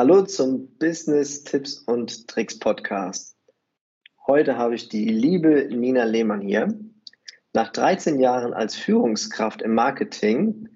Hallo zum Business Tipps und Tricks Podcast. Heute habe ich die liebe Nina Lehmann hier. Nach 13 Jahren als Führungskraft im Marketing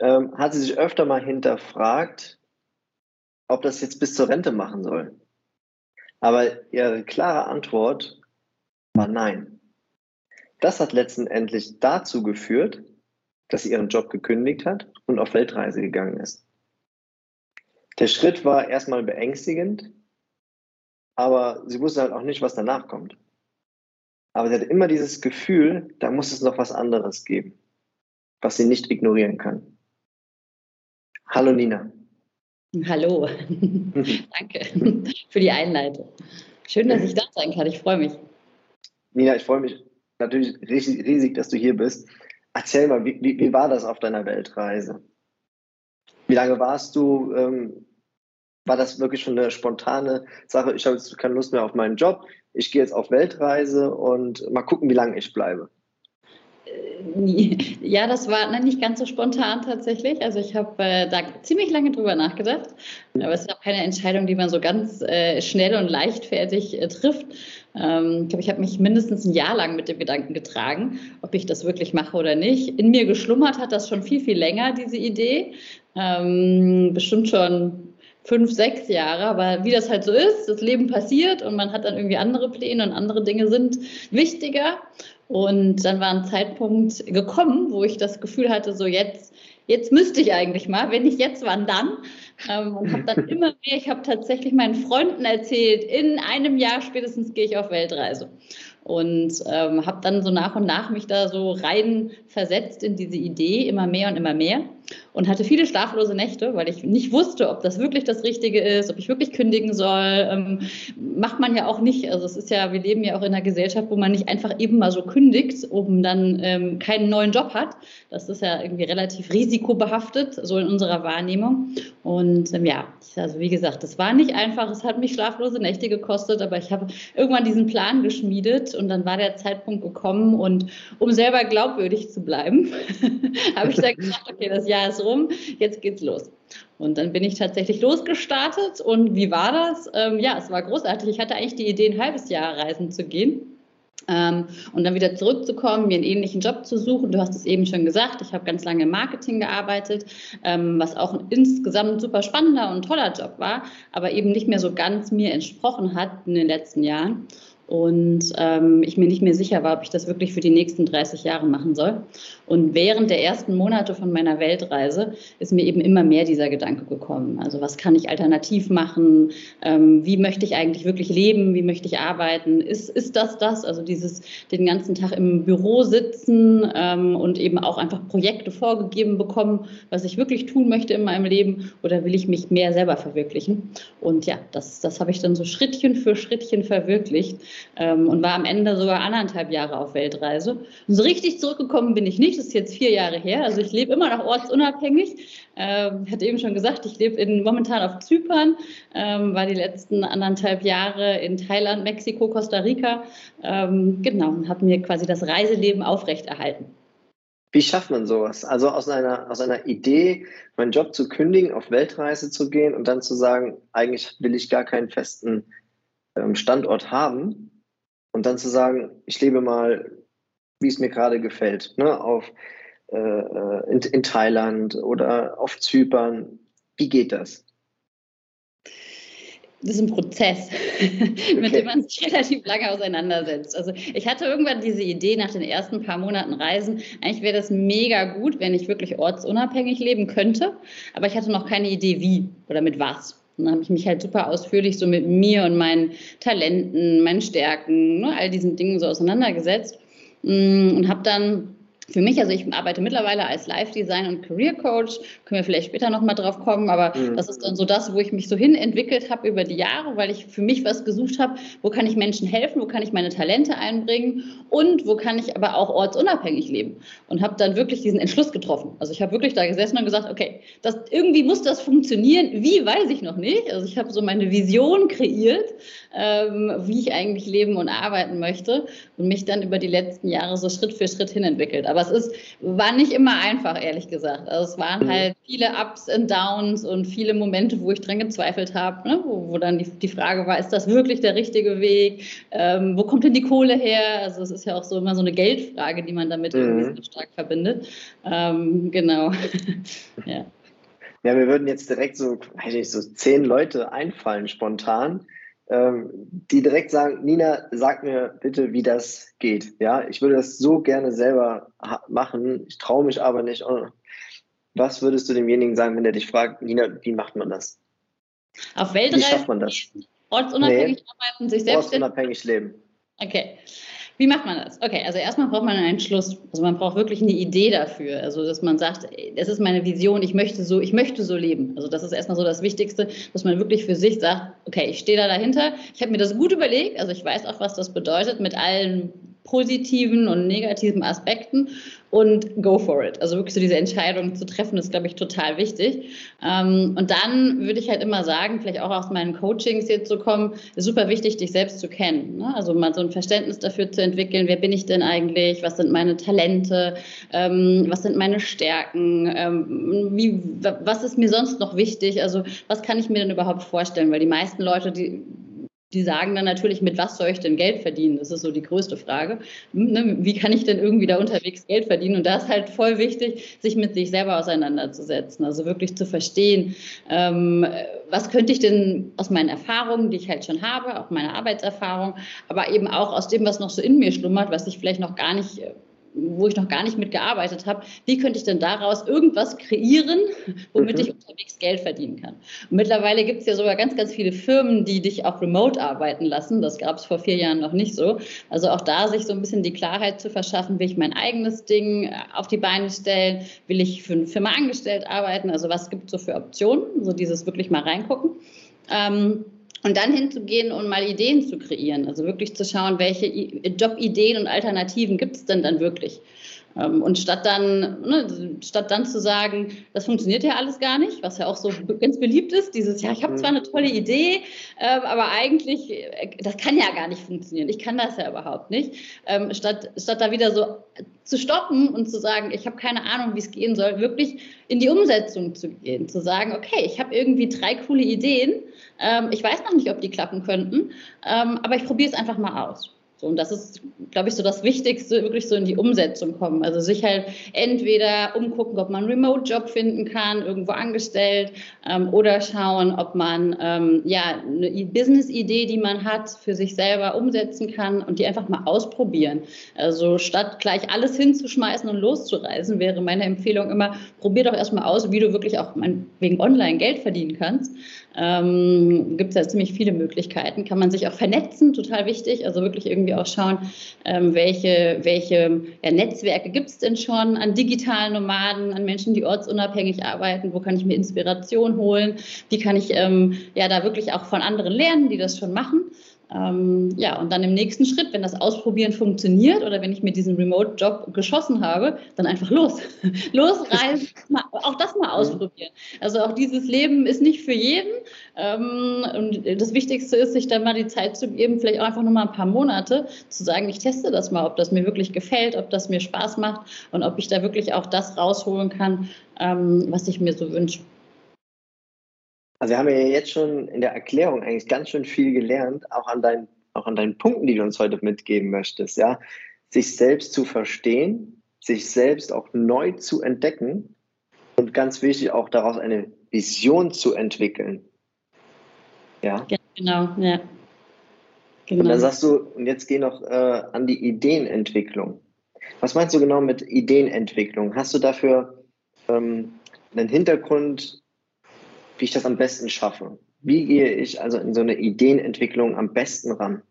ähm, hat sie sich öfter mal hinterfragt, ob das jetzt bis zur Rente machen soll. Aber ihre klare Antwort war nein. Das hat letztendlich dazu geführt, dass sie ihren Job gekündigt hat und auf Weltreise gegangen ist. Der Schritt war erstmal beängstigend, aber sie wusste halt auch nicht, was danach kommt. Aber sie hatte immer dieses Gefühl, da muss es noch was anderes geben, was sie nicht ignorieren kann. Hallo Nina. Hallo, danke für die Einleitung. Schön, dass ich da sein kann, ich freue mich. Nina, ich freue mich natürlich riesig, riesig, dass du hier bist. Erzähl mal, wie, wie, wie war das auf deiner Weltreise? Wie lange warst du? Ähm, war das wirklich schon eine spontane Sache? Ich habe jetzt keine Lust mehr auf meinen Job. Ich gehe jetzt auf Weltreise und mal gucken, wie lange ich bleibe. Äh, ja, das war nicht ganz so spontan tatsächlich. Also ich habe äh, da ziemlich lange drüber nachgedacht. Aber es ist auch keine Entscheidung, die man so ganz äh, schnell und leichtfertig äh, trifft. Ähm, ich glaube, ich habe mich mindestens ein Jahr lang mit dem Gedanken getragen, ob ich das wirklich mache oder nicht. In mir geschlummert hat das schon viel, viel länger, diese Idee. Ähm, bestimmt schon fünf, sechs Jahre, aber wie das halt so ist, das Leben passiert und man hat dann irgendwie andere Pläne und andere Dinge sind wichtiger. Und dann war ein Zeitpunkt gekommen, wo ich das Gefühl hatte, so jetzt, jetzt müsste ich eigentlich mal, wenn nicht jetzt, wann dann? Ähm, und habe dann immer mehr, ich habe tatsächlich meinen Freunden erzählt, in einem Jahr spätestens gehe ich auf Weltreise und ähm, habe dann so nach und nach mich da so rein versetzt in diese Idee, immer mehr und immer mehr und hatte viele schlaflose Nächte, weil ich nicht wusste, ob das wirklich das Richtige ist, ob ich wirklich kündigen soll. Ähm, macht man ja auch nicht. Also es ist ja, wir leben ja auch in einer Gesellschaft, wo man nicht einfach eben mal so kündigt, um dann ähm, keinen neuen Job hat. Das ist ja irgendwie relativ risikobehaftet, so in unserer Wahrnehmung. Und ähm, ja, also wie gesagt, das war nicht einfach. Es hat mich schlaflose Nächte gekostet, aber ich habe irgendwann diesen Plan geschmiedet und dann war der Zeitpunkt gekommen und um selber glaubwürdig zu bleiben, habe ich dann gesagt, okay, das Jahr ist rum, jetzt geht's los. Und dann bin ich tatsächlich losgestartet und wie war das? Ähm, ja, es war großartig. Ich hatte eigentlich die Idee, ein halbes Jahr reisen zu gehen. Ähm, und dann wieder zurückzukommen, mir einen ähnlichen Job zu suchen. Du hast es eben schon gesagt, ich habe ganz lange im Marketing gearbeitet, ähm, was auch ein insgesamt super spannender und toller Job war, aber eben nicht mehr so ganz mir entsprochen hat in den letzten Jahren und ähm, ich mir nicht mehr sicher war, ob ich das wirklich für die nächsten 30 Jahre machen soll. Und während der ersten Monate von meiner Weltreise ist mir eben immer mehr dieser Gedanke gekommen. Also was kann ich alternativ machen? Ähm, wie möchte ich eigentlich wirklich leben? Wie möchte ich arbeiten? Ist, ist das das? Also dieses den ganzen Tag im Büro sitzen ähm, und eben auch einfach Projekte vorgegeben bekommen, was ich wirklich tun möchte in meinem Leben oder will ich mich mehr selber verwirklichen? Und ja, das, das habe ich dann so Schrittchen für Schrittchen verwirklicht ähm, und war am Ende sogar anderthalb Jahre auf Weltreise. Und so richtig zurückgekommen bin ich nicht, das ist jetzt vier Jahre her. Also ich lebe immer noch ortsunabhängig. Ähm, ich hatte eben schon gesagt, ich lebe in, momentan auf Zypern, ähm, war die letzten anderthalb Jahre in Thailand, Mexiko, Costa Rica. Ähm, genau, und habe mir quasi das Reiseleben aufrechterhalten. Wie schafft man sowas? Also aus einer, aus einer Idee, meinen Job zu kündigen, auf Weltreise zu gehen und dann zu sagen, eigentlich will ich gar keinen festen ähm, Standort haben, und dann zu sagen, ich lebe mal, wie es mir gerade gefällt, ne, auf, äh, äh, in, in Thailand oder auf Zypern. Wie geht das? Das ist ein Prozess, mit dem man sich relativ lange auseinandersetzt. Also ich hatte irgendwann diese Idee nach den ersten paar Monaten Reisen, eigentlich wäre das mega gut, wenn ich wirklich ortsunabhängig leben könnte, aber ich hatte noch keine Idee, wie oder mit was. Und dann habe ich mich halt super ausführlich so mit mir und meinen Talenten, meinen Stärken, ne, all diesen Dingen so auseinandergesetzt mm, und habe dann für mich, also ich arbeite mittlerweile als Live-Design und Career Coach, können wir vielleicht später nochmal drauf kommen, aber mhm. das ist dann so das, wo ich mich so hin entwickelt habe über die Jahre, weil ich für mich was gesucht habe, wo kann ich Menschen helfen, wo kann ich meine Talente einbringen und wo kann ich aber auch ortsunabhängig leben und habe dann wirklich diesen Entschluss getroffen. Also ich habe wirklich da gesessen und gesagt, okay, das, irgendwie muss das funktionieren, wie weiß ich noch nicht. Also ich habe so meine Vision kreiert, ähm, wie ich eigentlich leben und arbeiten möchte und mich dann über die letzten Jahre so Schritt für Schritt hin entwickelt. Aber Aber es ist, war nicht immer einfach, ehrlich gesagt. Also es waren mhm. halt viele Ups und Downs und viele Momente, wo ich dran gezweifelt habe, ne? wo, wo, dann die, die Frage war, ist das wirklich der richtige Weg? Ähm, wo kommt denn die Kohle her? Also es ist ja auch so immer so eine Geldfrage, die man damit mhm. irgendwie so stark verbindet. Ähm, genau. ja. Ja, wir würden jetzt direkt so, weiß nicht, so zehn Leute einfallen spontan, die direkt sagen, Nina, sag mir bitte, wie das geht. Ja, ich würde das so gerne selber machen, ich traue mich aber nicht. Was würdest du demjenigen sagen, wenn der dich fragt, Nina, wie macht man das? Auf Weltreise? Wie schafft man das? Ortsunabhängig nee, arbeiten, sich selbst. Ortsunabhängig leben. Okay. Wie macht man das? Okay, also erstmal braucht man einen Schluss. Also man braucht wirklich eine Idee dafür. Also dass man sagt, das ist meine Vision, ich möchte so, ich möchte so leben. Also das ist erstmal so das Wichtigste, dass man wirklich für sich sagt, okay, ich stehe da dahinter. Ich habe mir das gut überlegt. Also ich weiß auch, was das bedeutet mit allen positiven und negativen Aspekten und go for it. Also wirklich so diese Entscheidung zu treffen, ist, glaube ich, total wichtig. Ähm, und dann würde ich halt immer sagen, vielleicht auch aus meinen Coachings jetzt zu kommen, ist super wichtig, dich selbst zu kennen. Ne? Also mal so ein Verständnis dafür zu entwickeln, wer bin ich denn eigentlich, was sind meine Talente, ähm, was sind meine Stärken, ähm, wie, was ist mir sonst noch wichtig, also was kann ich mir denn überhaupt vorstellen, weil die meisten Leute, die die sagen dann natürlich, mit was soll ich denn Geld verdienen? Das ist so die größte Frage. Hm, ne, wie kann ich denn irgendwie da unterwegs Geld verdienen? Und da ist halt voll wichtig, sich mit sich selber auseinanderzusetzen. Also wirklich zu verstehen, ähm, was könnte ich denn aus meinen Erfahrungen, die ich halt schon habe, auch meine Arbeitserfahrung, aber eben auch aus dem, was noch so in mir schlummert, was ich vielleicht noch gar nicht wo ich noch gar nicht mitgearbeitet habe, wie könnte ich denn daraus irgendwas kreieren, womit mhm. ich unterwegs Geld verdienen kann. Und mittlerweile gibt es ja sogar ganz, ganz viele Firmen, die dich auch remote arbeiten lassen. Das gab es vor vier Jahren noch nicht so. Also auch da sich so ein bisschen die Klarheit zu verschaffen, will ich mein eigenes Ding äh, auf die Beine stellen, will ich für eine Firma angestellt arbeiten, also was gibt es so für Optionen, so dieses wirklich mal reingucken. Ähm, und dann hinzugehen und mal Ideen zu kreieren. Also wirklich zu schauen, welche Jobideen und Alternativen gibt es denn dann wirklich. Ähm, und statt dann, ne, statt dann zu sagen, das funktioniert ja alles gar nicht, was ja auch so ganz beliebt ist, dieses, ja, ich habe zwar eine tolle Idee, äh, aber eigentlich, äh, das kann ja gar nicht funktionieren. Ich kann das ja überhaupt nicht. Ähm, statt, statt da wieder so zu stoppen und zu sagen, ich habe keine Ahnung, wie es gehen soll, wirklich in die Umsetzung zu gehen, zu sagen, okay, ich habe irgendwie drei coole Ideen, ähm, ich weiß noch nicht, ob die klappen könnten, ähm, aber ich probiere es einfach mal aus. So, und das ist, glaube ich, so das Wichtigste, wirklich so in die Umsetzung kommen. Also sich halt entweder umgucken, ob man einen Remote-Job finden kann, irgendwo angestellt, ähm, oder schauen, ob man ähm, ja eine Business-Idee, die man hat, für sich selber umsetzen kann und die einfach mal ausprobieren. Also statt gleich alles hinzuschmeißen und loszureisen, wäre meine Empfehlung immer, probier doch erstmal aus, wie du wirklich auch wegen online Geld verdienen kannst. Ähm, Gibt es ja ziemlich viele Möglichkeiten. Kann man sich auch vernetzen, total wichtig. Also wirklich irgendwie auch schauen, ähm, welche, welche ja, Netzwerke gibt es denn schon an digitalen Nomaden, an Menschen, die ortsunabhängig arbeiten. Wo kann ich mir Inspiration holen? Wie kann ich ähm, ja da wirklich auch von anderen lernen, die das schon machen? Ähm, ja, und dann im nächsten Schritt, wenn das Ausprobieren funktioniert oder wenn ich mir diesen Remote-Job geschossen habe, dann einfach los. Losreisen, auch das mal ausprobieren. Also auch dieses Leben ist nicht für jeden. Ähm, und das Wichtigste ist, sich dann mal die Zeit zu geben, vielleicht auch einfach nur mal ein paar Monate, zu sagen, ich teste das mal, ob das mir wirklich gefällt, ob das mir Spaß macht und ob ich da wirklich auch das rausholen kann, ähm, was ich mir so wünsche. Also wir haben ja jetzt schon in der Erklärung eigentlich ganz schön viel gelernt, auch an deinen, auch an deinen Punkten, die du uns heute mitgeben möchtest, ja. Sich selbst zu verstehen, sich selbst auch neu zu entdecken und ganz wichtig auch daraus eine Vision zu entwickeln. Ja. ja genau, ja. Genau. Und dann sagst du, und jetzt geh noch äh, an die Ideenentwicklung. Was meinst du genau mit Ideenentwicklung? Hast du dafür ähm, einen Hintergrund, wie ich das am besten schaffe. Wie gehe ich also in so eine Ideenentwicklung am besten ran?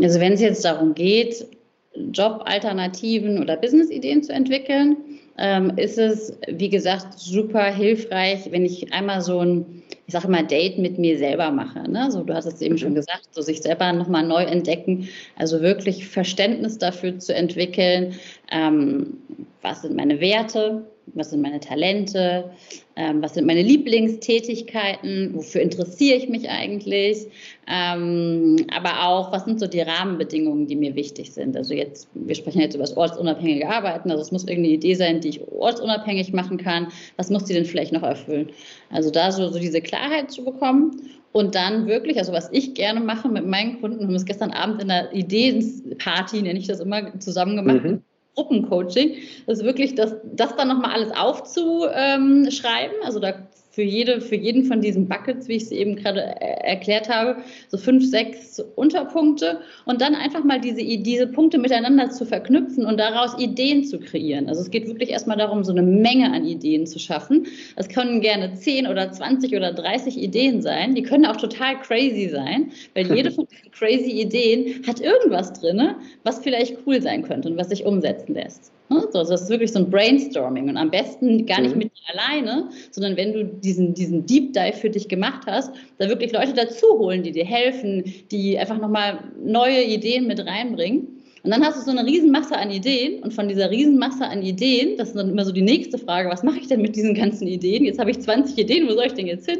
Also wenn es jetzt darum geht, Jobalternativen oder Businessideen zu entwickeln, ähm, ist es, wie gesagt, super hilfreich, wenn ich einmal so ein, ich sage mal, Date mit mir selber mache. Ne? So, du hast es eben schon gesagt, so sich selber nochmal neu entdecken, also wirklich Verständnis dafür zu entwickeln, ähm, was sind meine Werte, was sind meine Talente, ähm, was sind meine Lieblingstätigkeiten, wofür interessiere ich mich eigentlich, ähm, aber auch, was sind so die Rahmenbedingungen, die mir wichtig sind. Also jetzt, wir sprechen jetzt über das ortsunabhängige Arbeiten, also es muss irgendeine Idee sein, die ich ortsunabhängig machen kann. Was muss die denn vielleicht noch erfüllen? Also da so, so diese Klarheit zu bekommen und dann wirklich, also was ich gerne mache mit meinen Kunden, wir haben es gestern Abend in einer Ideenparty, nenne ich das immer, zusammen gemacht, mhm. Gruppencoaching, das ist wirklich das, das dann nochmal alles aufzuschreiben. Also da für, jede, für jeden von diesen Buckets, wie ich sie eben gerade erklärt habe, so fünf, sechs Unterpunkte und dann einfach mal diese, diese Punkte miteinander zu verknüpfen und daraus Ideen zu kreieren. Also es geht wirklich erstmal darum, so eine Menge an Ideen zu schaffen. Das können gerne zehn oder zwanzig oder dreißig Ideen sein. Die können auch total crazy sein, weil jede von diesen crazy Ideen hat irgendwas drin, was vielleicht cool sein könnte und was sich umsetzen lässt. Ne? Also das ist wirklich so ein Brainstorming und am besten gar nicht mhm. mit dir alleine, sondern wenn du diesen, diesen Deep Dive für dich gemacht hast, da wirklich Leute dazu holen, die dir helfen, die einfach nochmal neue Ideen mit reinbringen. Und dann hast du so eine Riesenmasse an Ideen und von dieser Riesenmasse an Ideen, das ist dann immer so die nächste Frage, was mache ich denn mit diesen ganzen Ideen? Jetzt habe ich 20 Ideen, wo soll ich denn jetzt hin?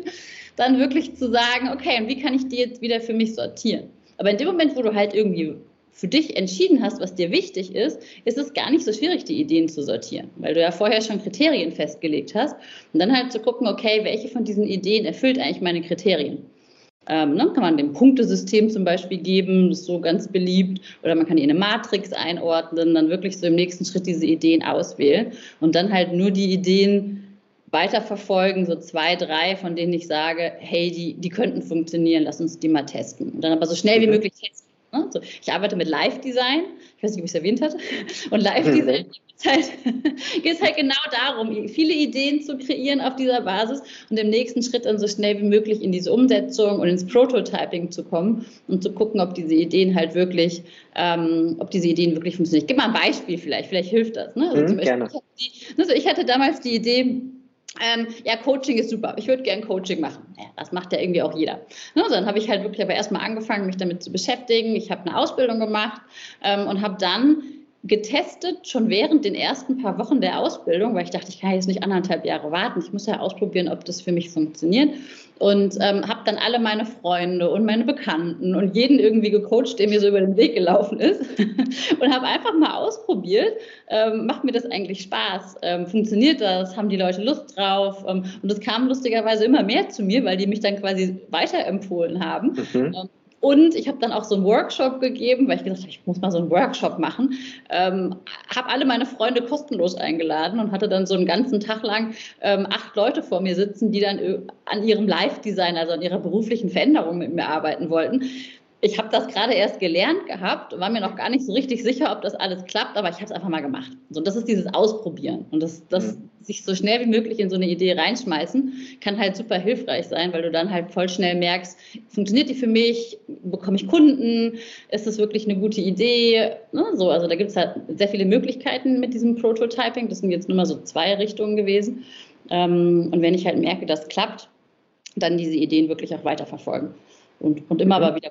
Dann wirklich zu sagen, okay, und wie kann ich die jetzt wieder für mich sortieren? Aber in dem Moment, wo du halt irgendwie für dich entschieden hast, was dir wichtig ist, ist es gar nicht so schwierig, die Ideen zu sortieren, weil du ja vorher schon Kriterien festgelegt hast und dann halt zu gucken, okay, welche von diesen Ideen erfüllt eigentlich meine Kriterien. Ähm, ne, kann man dem Punktesystem zum Beispiel geben, das ist so ganz beliebt, oder man kann die in eine Matrix einordnen, dann wirklich so im nächsten Schritt diese Ideen auswählen und dann halt nur die Ideen weiterverfolgen, so zwei, drei, von denen ich sage, hey, die, die könnten funktionieren, lass uns die mal testen. Und dann aber so schnell wie mhm. möglich testen Ne? So, ich arbeite mit Live-Design, ich weiß nicht, ob ich es erwähnt hatte. Und Live-Design geht halt, geht halt genau darum, viele Ideen zu kreieren auf dieser Basis und im nächsten Schritt dann so schnell wie möglich in diese Umsetzung und ins Prototyping zu kommen und zu gucken, ob diese Ideen halt wirklich, ähm, ob diese Ideen wirklich funktionieren. Ich gebe mal ein Beispiel vielleicht, vielleicht hilft das. Ne? Also, mhm, Beispiel, gerne. Ich hatte, die, also ich hatte damals die Idee, ähm, ja, Coaching ist super. Ich würde gerne Coaching machen. Ja, das macht ja irgendwie auch jeder. Ne, dann habe ich halt wirklich aber erstmal angefangen, mich damit zu beschäftigen. Ich habe eine Ausbildung gemacht ähm, und habe dann getestet, schon während den ersten paar Wochen der Ausbildung, weil ich dachte, ich kann jetzt nicht anderthalb Jahre warten. Ich muss ja ausprobieren, ob das für mich funktioniert. Und ähm, habe dann alle meine Freunde und meine Bekannten und jeden irgendwie gecoacht, der mir so über den Weg gelaufen ist. und habe einfach mal ausprobiert, ähm, macht mir das eigentlich Spaß? Ähm, funktioniert das? Haben die Leute Lust drauf? Ähm, und es kam lustigerweise immer mehr zu mir, weil die mich dann quasi weiterempfohlen haben. Mhm. Und ich habe dann auch so einen Workshop gegeben, weil ich gesagt habe, ich muss mal so einen Workshop machen. Ähm, habe alle meine Freunde kostenlos eingeladen und hatte dann so einen ganzen Tag lang ähm, acht Leute vor mir sitzen, die dann äh, an ihrem Live-Design, also an ihrer beruflichen Veränderung mit mir arbeiten wollten ich habe das gerade erst gelernt gehabt, war mir noch gar nicht so richtig sicher, ob das alles klappt, aber ich habe es einfach mal gemacht. So, das ist dieses Ausprobieren und das, das mhm. sich so schnell wie möglich in so eine Idee reinschmeißen, kann halt super hilfreich sein, weil du dann halt voll schnell merkst, funktioniert die für mich, bekomme ich Kunden, ist das wirklich eine gute Idee? Ne? So, also da gibt es halt sehr viele Möglichkeiten mit diesem Prototyping. Das sind jetzt nur mal so zwei Richtungen gewesen. Ähm, und wenn ich halt merke, das klappt, dann diese Ideen wirklich auch weiterverfolgen. Und, und immer mhm. aber wieder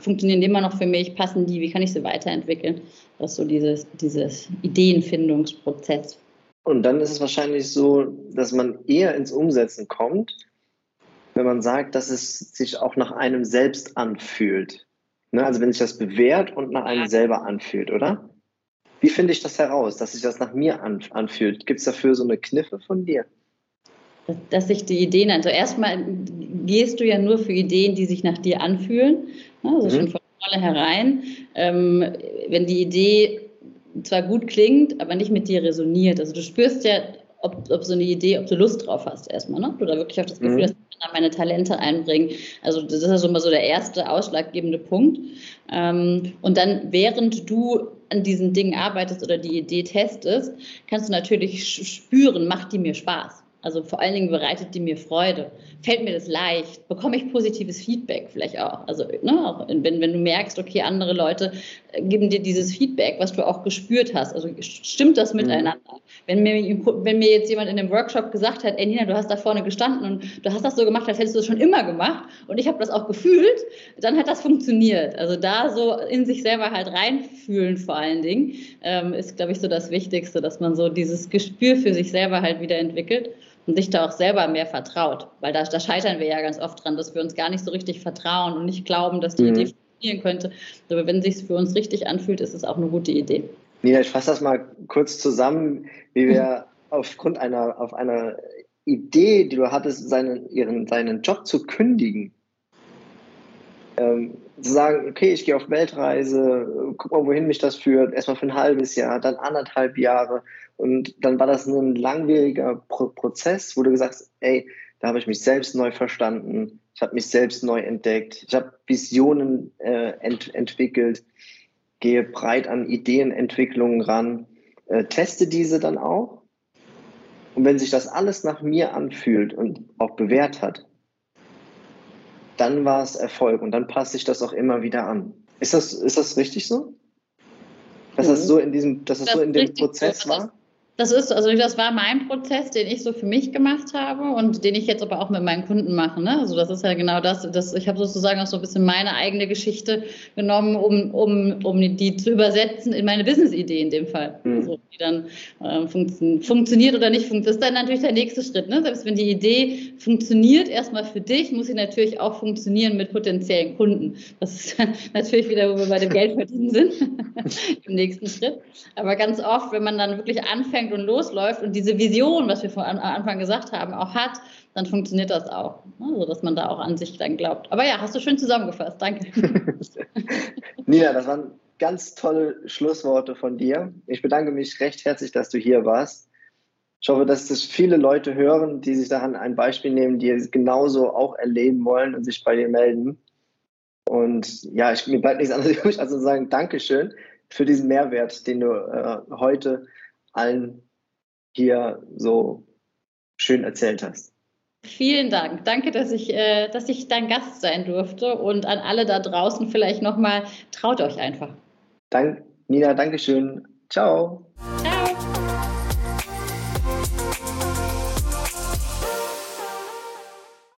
funktionieren die immer noch für mich, passen die, wie kann ich sie weiterentwickeln? Das ist so dieses, dieses Ideenfindungsprozess. Und dann ist es wahrscheinlich so, dass man eher ins Umsetzen kommt, wenn man sagt, dass es sich auch nach einem selbst anfühlt. Ne? Also wenn sich das bewährt und nach einem selber anfühlt, oder? Wie finde ich das heraus, dass sich das nach mir anfühlt? Gibt es dafür so eine Kniffe von dir? Dass sich die Ideen, also erstmal gehst du ja nur für Ideen, die sich nach dir anfühlen, ne, also mhm. schon von vornherein. Ähm, wenn die Idee zwar gut klingt, aber nicht mit dir resoniert, also du spürst ja, ob, ob so eine Idee, ob du Lust drauf hast erstmal, ne? oder wirklich auch das Gefühl, mhm. dass ich meine Talente einbringen. Also das ist also immer so der erste ausschlaggebende Punkt. Ähm, und dann, während du an diesen Dingen arbeitest oder die Idee testest, kannst du natürlich spüren, macht die mir Spaß. Also vor allen Dingen bereitet die mir Freude. Fällt mir das leicht? Bekomme ich positives Feedback vielleicht auch? Also ne, auch wenn, wenn du merkst, okay, andere Leute äh, geben dir dieses Feedback, was du auch gespürt hast. Also stimmt das mhm. miteinander? Wenn mir, wenn mir jetzt jemand in einem Workshop gesagt hat, ey Nina, du hast da vorne gestanden und du hast das so gemacht, als hättest du es schon immer gemacht und ich habe das auch gefühlt, dann hat das funktioniert. Also da so in sich selber halt reinfühlen vor allen Dingen, ähm, ist, glaube ich, so das Wichtigste, dass man so dieses Gespür für sich selber halt wieder entwickelt und sich da auch selber mehr vertraut. Weil da, da, scheitern wir ja ganz oft dran, dass wir uns gar nicht so richtig vertrauen und nicht glauben, dass die mhm. Idee funktionieren könnte. Aber wenn es sich für uns richtig anfühlt, ist es auch eine gute Idee. Nina, ich fasse das mal kurz zusammen, wie wir aufgrund einer, auf einer Idee, die du hattest, seinen, ihren, seinen Job zu kündigen, ähm, zu sagen, okay, ich gehe auf Weltreise, guck mal, wohin mich das führt, erstmal für ein halbes Jahr, dann anderthalb Jahre und dann war das ein langwieriger Pro Prozess, wo du gesagt hast, ey, da habe ich mich selbst neu verstanden, ich habe mich selbst neu entdeckt, ich habe Visionen äh, ent entwickelt, gehe breit an Ideenentwicklungen ran, äh, teste diese dann auch. Und wenn sich das alles nach mir anfühlt und auch bewährt hat, dann war es Erfolg und dann passe ich das auch immer wieder an. Ist das, ist das richtig so? Dass das mhm. so in diesem, dass das, das so in dem Prozess war? Das ist, also das war mein Prozess, den ich so für mich gemacht habe und den ich jetzt aber auch mit meinen Kunden mache. Ne? Also das ist ja genau das, das ich habe sozusagen auch so ein bisschen meine eigene Geschichte genommen, um, um, um die zu übersetzen in meine Business-Idee in dem Fall. Mhm. Also, die dann äh, funktio funktioniert oder nicht funktioniert. Das ist dann natürlich der nächste Schritt. Ne? Selbst wenn die Idee funktioniert erstmal für dich, muss sie natürlich auch funktionieren mit potenziellen Kunden. Das ist natürlich wieder, wo wir bei dem Geld verdienen sind, im nächsten Schritt. Aber ganz oft, wenn man dann wirklich anfängt, anfängt und losläuft und diese Vision, was wir von Anfang gesagt haben, auch hat, dann funktioniert das auch. Also, dass man da auch an sich dann glaubt. Aber ja, hast du schön zusammengefasst. Danke. Nina, das waren ganz tolle Schlussworte von dir. Ich bedanke mich recht herzlich, dass du hier warst. Ich hoffe, dass das viele Leute hören, die sich daran ein Beispiel nehmen, die es genauso auch erleben wollen und sich bei dir melden. Und ja, ich, mir bleibt nichts anderes übrig, als zu sagen, Dankeschön für diesen Mehrwert, den du äh, heute allen hier so schön erzählt hast. Vielen Dank. Danke, dass ich, äh, dass ich dein Gast sein durfte und an alle da draußen vielleicht nochmal, traut euch einfach. Dank, Nina, Dankeschön. Ciao.